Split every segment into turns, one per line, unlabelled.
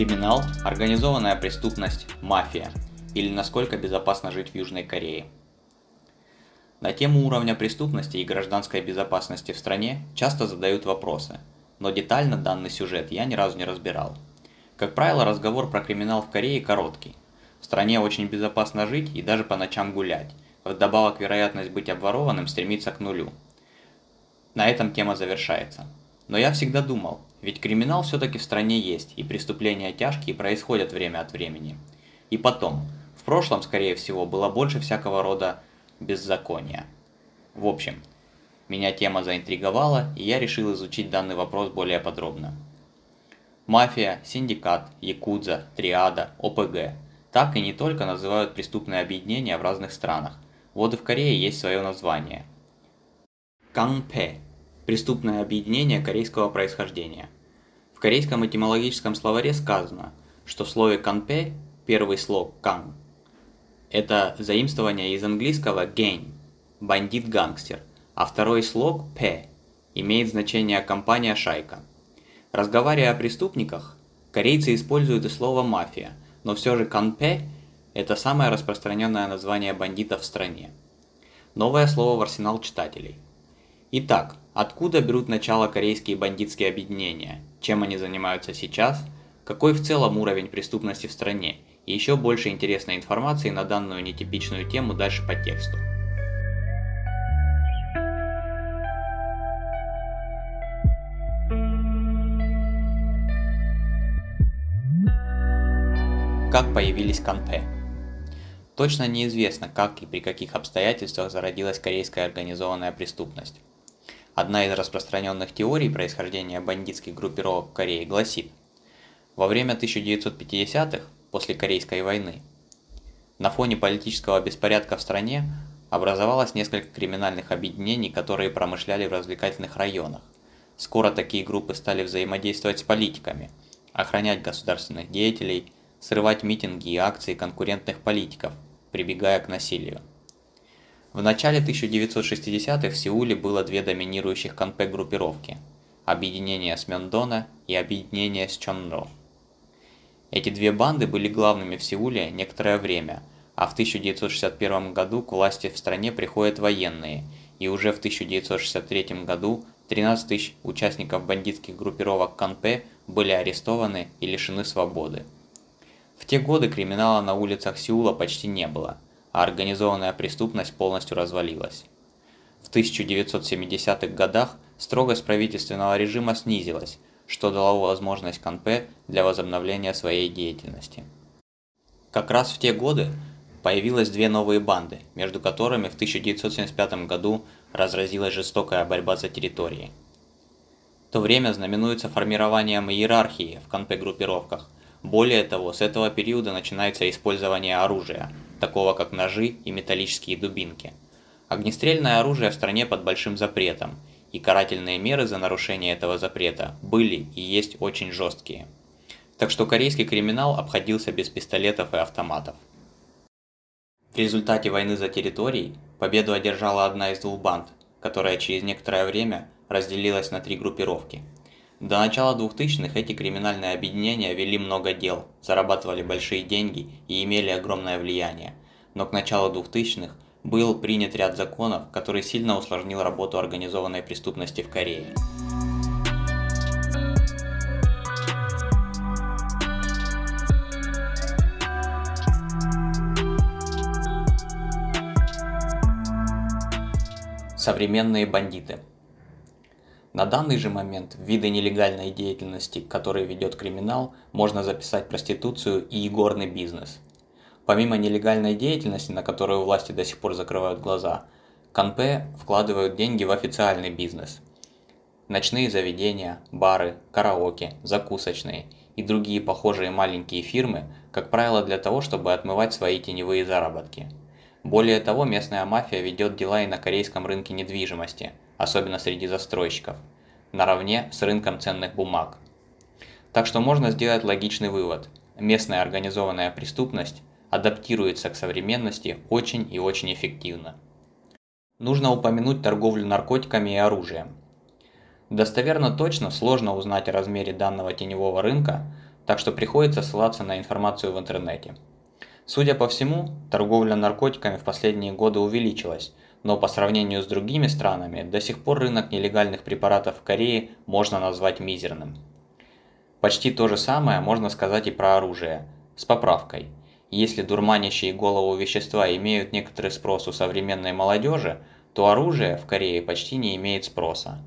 Криминал, организованная преступность, мафия или насколько безопасно жить в Южной Корее. На тему уровня преступности и гражданской безопасности в стране часто задают вопросы, но детально данный сюжет я ни разу не разбирал. Как правило, разговор про криминал в Корее короткий. В стране очень безопасно жить и даже по ночам гулять. Вдобавок вероятность быть обворованным стремится к нулю. На этом тема завершается. Но я всегда думал, ведь криминал все-таки в стране есть, и преступления тяжкие происходят время от времени. И потом, в прошлом, скорее всего, было больше всякого рода беззакония. В общем, меня тема заинтриговала, и я решил изучить данный вопрос более подробно. Мафия, синдикат, якудза, триада, ОПГ. Так и не только называют преступные объединения в разных странах. Вот и в Корее есть свое название. Канпе преступное объединение корейского происхождения. В корейском этимологическом словаре сказано, что в слове «канпе» первый слог «кан» – это заимствование из английского «gang» – бандит-гангстер, а второй слог «пе» имеет значение «компания-шайка». Разговаривая о преступниках, корейцы используют и слово «мафия», но все же «канпе» – это самое распространенное название бандитов в стране. Новое слово в арсенал читателей. Итак, Откуда берут начало корейские бандитские объединения? Чем они занимаются сейчас? Какой в целом уровень преступности в стране? И еще больше интересной информации на данную нетипичную тему дальше по тексту. Как появились канпе? Точно неизвестно, как и при каких обстоятельствах зародилась корейская организованная преступность. Одна из распространенных теорий происхождения бандитских группировок в Корее гласит, во время 1950-х, после Корейской войны, на фоне политического беспорядка в стране образовалось несколько криминальных объединений, которые промышляли в развлекательных районах. Скоро такие группы стали взаимодействовать с политиками, охранять государственных деятелей, срывать митинги и акции конкурентных политиков, прибегая к насилию. В начале 1960-х в Сеуле было две доминирующих канпе-группировки – объединение с Мёндона и объединение с Чонро. Эти две банды были главными в Сеуле некоторое время, а в 1961 году к власти в стране приходят военные, и уже в 1963 году 13 тысяч участников бандитских группировок Канпе были арестованы и лишены свободы. В те годы криминала на улицах Сеула почти не было – а организованная преступность полностью развалилась. В 1970-х годах строгость правительственного режима снизилась, что дало возможность Канпе для возобновления своей деятельности. Как раз в те годы появилось две новые банды, между которыми в 1975 году разразилась жестокая борьба за территории. То время знаменуется формированием иерархии в Канпе-группировках. Более того, с этого периода начинается использование оружия – такого как ножи и металлические дубинки. Огнестрельное оружие в стране под большим запретом, и карательные меры за нарушение этого запрета были и есть очень жесткие. Так что корейский криминал обходился без пистолетов и автоматов. В результате войны за территории победу одержала одна из двух банд, которая через некоторое время разделилась на три группировки. До начала 2000-х эти криминальные объединения вели много дел, зарабатывали большие деньги и имели огромное влияние. Но к началу 2000-х был принят ряд законов, который сильно усложнил работу организованной преступности в Корее. Современные бандиты – на данный же момент виды нелегальной деятельности, которые ведет криминал, можно записать проституцию и игорный бизнес. Помимо нелегальной деятельности, на которую власти до сих пор закрывают глаза, Канпе вкладывают деньги в официальный бизнес. Ночные заведения, бары, караоке, закусочные и другие похожие маленькие фирмы, как правило, для того, чтобы отмывать свои теневые заработки. Более того, местная мафия ведет дела и на корейском рынке недвижимости – особенно среди застройщиков, наравне с рынком ценных бумаг. Так что можно сделать логичный вывод. Местная организованная преступность адаптируется к современности очень и очень эффективно. Нужно упомянуть торговлю наркотиками и оружием. Достоверно точно сложно узнать о размере данного теневого рынка, так что приходится ссылаться на информацию в интернете. Судя по всему, торговля наркотиками в последние годы увеличилась, но по сравнению с другими странами, до сих пор рынок нелегальных препаратов в Корее можно назвать мизерным. Почти то же самое можно сказать и про оружие, с поправкой. Если дурманящие голову вещества имеют некоторый спрос у современной молодежи, то оружие в Корее почти не имеет спроса.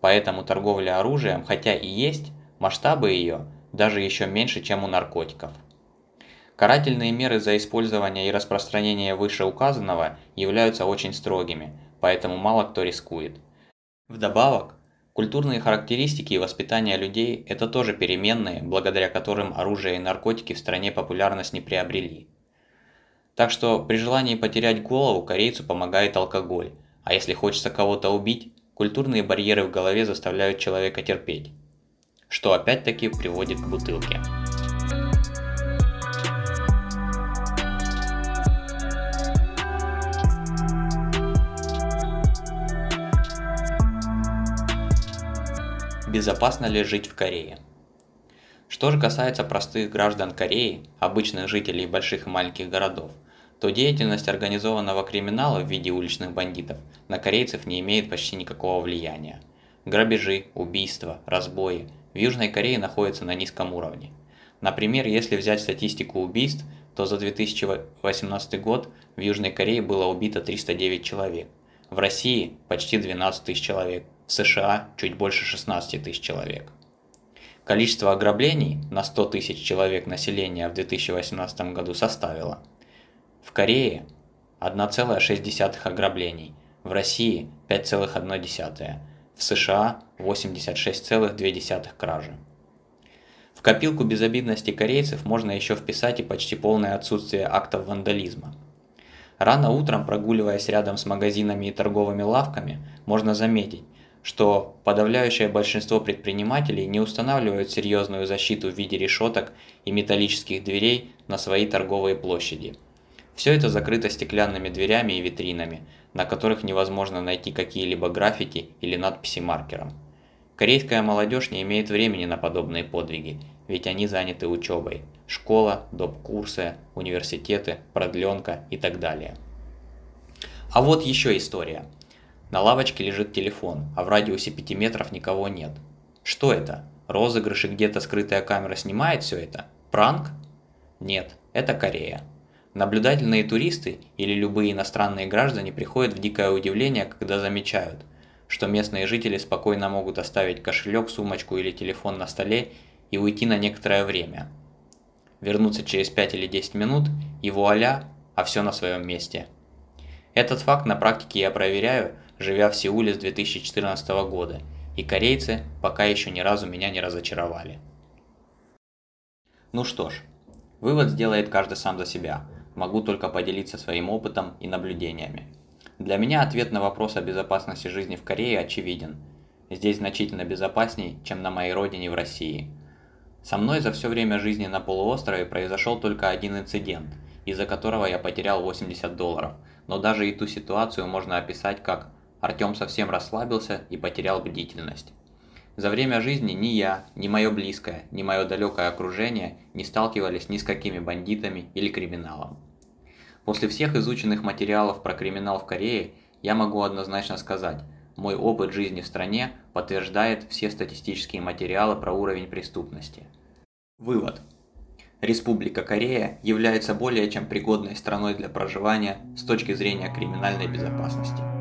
Поэтому торговля оружием, хотя и есть, масштабы ее даже еще меньше, чем у наркотиков. Карательные меры за использование и распространение вышеуказанного являются очень строгими, поэтому мало кто рискует. Вдобавок, культурные характеристики и воспитание людей – это тоже переменные, благодаря которым оружие и наркотики в стране популярность не приобрели. Так что при желании потерять голову корейцу помогает алкоголь, а если хочется кого-то убить, культурные барьеры в голове заставляют человека терпеть, что опять-таки приводит к бутылке. Безопасно ли жить в Корее? Что же касается простых граждан Кореи, обычных жителей больших и маленьких городов, то деятельность организованного криминала в виде уличных бандитов на корейцев не имеет почти никакого влияния. Грабежи, убийства, разбои в Южной Корее находятся на низком уровне. Например, если взять статистику убийств, то за 2018 год в Южной Корее было убито 309 человек, в России почти 12 тысяч человек, США чуть больше 16 тысяч человек. Количество ограблений на 100 тысяч человек населения в 2018 году составило в Корее 1,6 ограблений, в России 5,1, в США 86,2 кражи. В копилку безобидности корейцев можно еще вписать и почти полное отсутствие актов вандализма. Рано утром, прогуливаясь рядом с магазинами и торговыми лавками, можно заметить, что подавляющее большинство предпринимателей не устанавливают серьезную защиту в виде решеток и металлических дверей на свои торговые площади. Все это закрыто стеклянными дверями и витринами, на которых невозможно найти какие-либо граффити или надписи маркером. Корейская молодежь не имеет времени на подобные подвиги, ведь они заняты учебой. Школа, доп. курсы, университеты, продленка и так далее. А вот еще история – на лавочке лежит телефон, а в радиусе 5 метров никого нет. Что это? Розыгрыш и где-то скрытая камера снимает все это? Пранк? Нет, это Корея. Наблюдательные туристы или любые иностранные граждане приходят в дикое удивление, когда замечают, что местные жители спокойно могут оставить кошелек, сумочку или телефон на столе и уйти на некоторое время. Вернуться через 5 или 10 минут и вуаля, а все на своем месте. Этот факт на практике я проверяю, живя в Сеуле с 2014 года, и корейцы пока еще ни разу меня не разочаровали. Ну что ж, вывод сделает каждый сам за себя, могу только поделиться своим опытом и наблюдениями. Для меня ответ на вопрос о безопасности жизни в Корее очевиден. Здесь значительно безопасней, чем на моей родине в России. Со мной за все время жизни на полуострове произошел только один инцидент, из-за которого я потерял 80 долларов, но даже и ту ситуацию можно описать как Артем совсем расслабился и потерял бдительность. За время жизни ни я, ни мое близкое, ни мое далекое окружение не сталкивались ни с какими бандитами или криминалом. После всех изученных материалов про криминал в Корее, я могу однозначно сказать, мой опыт жизни в стране подтверждает все статистические материалы про уровень преступности. Вывод. Республика Корея является более чем пригодной страной для проживания с точки зрения криминальной безопасности.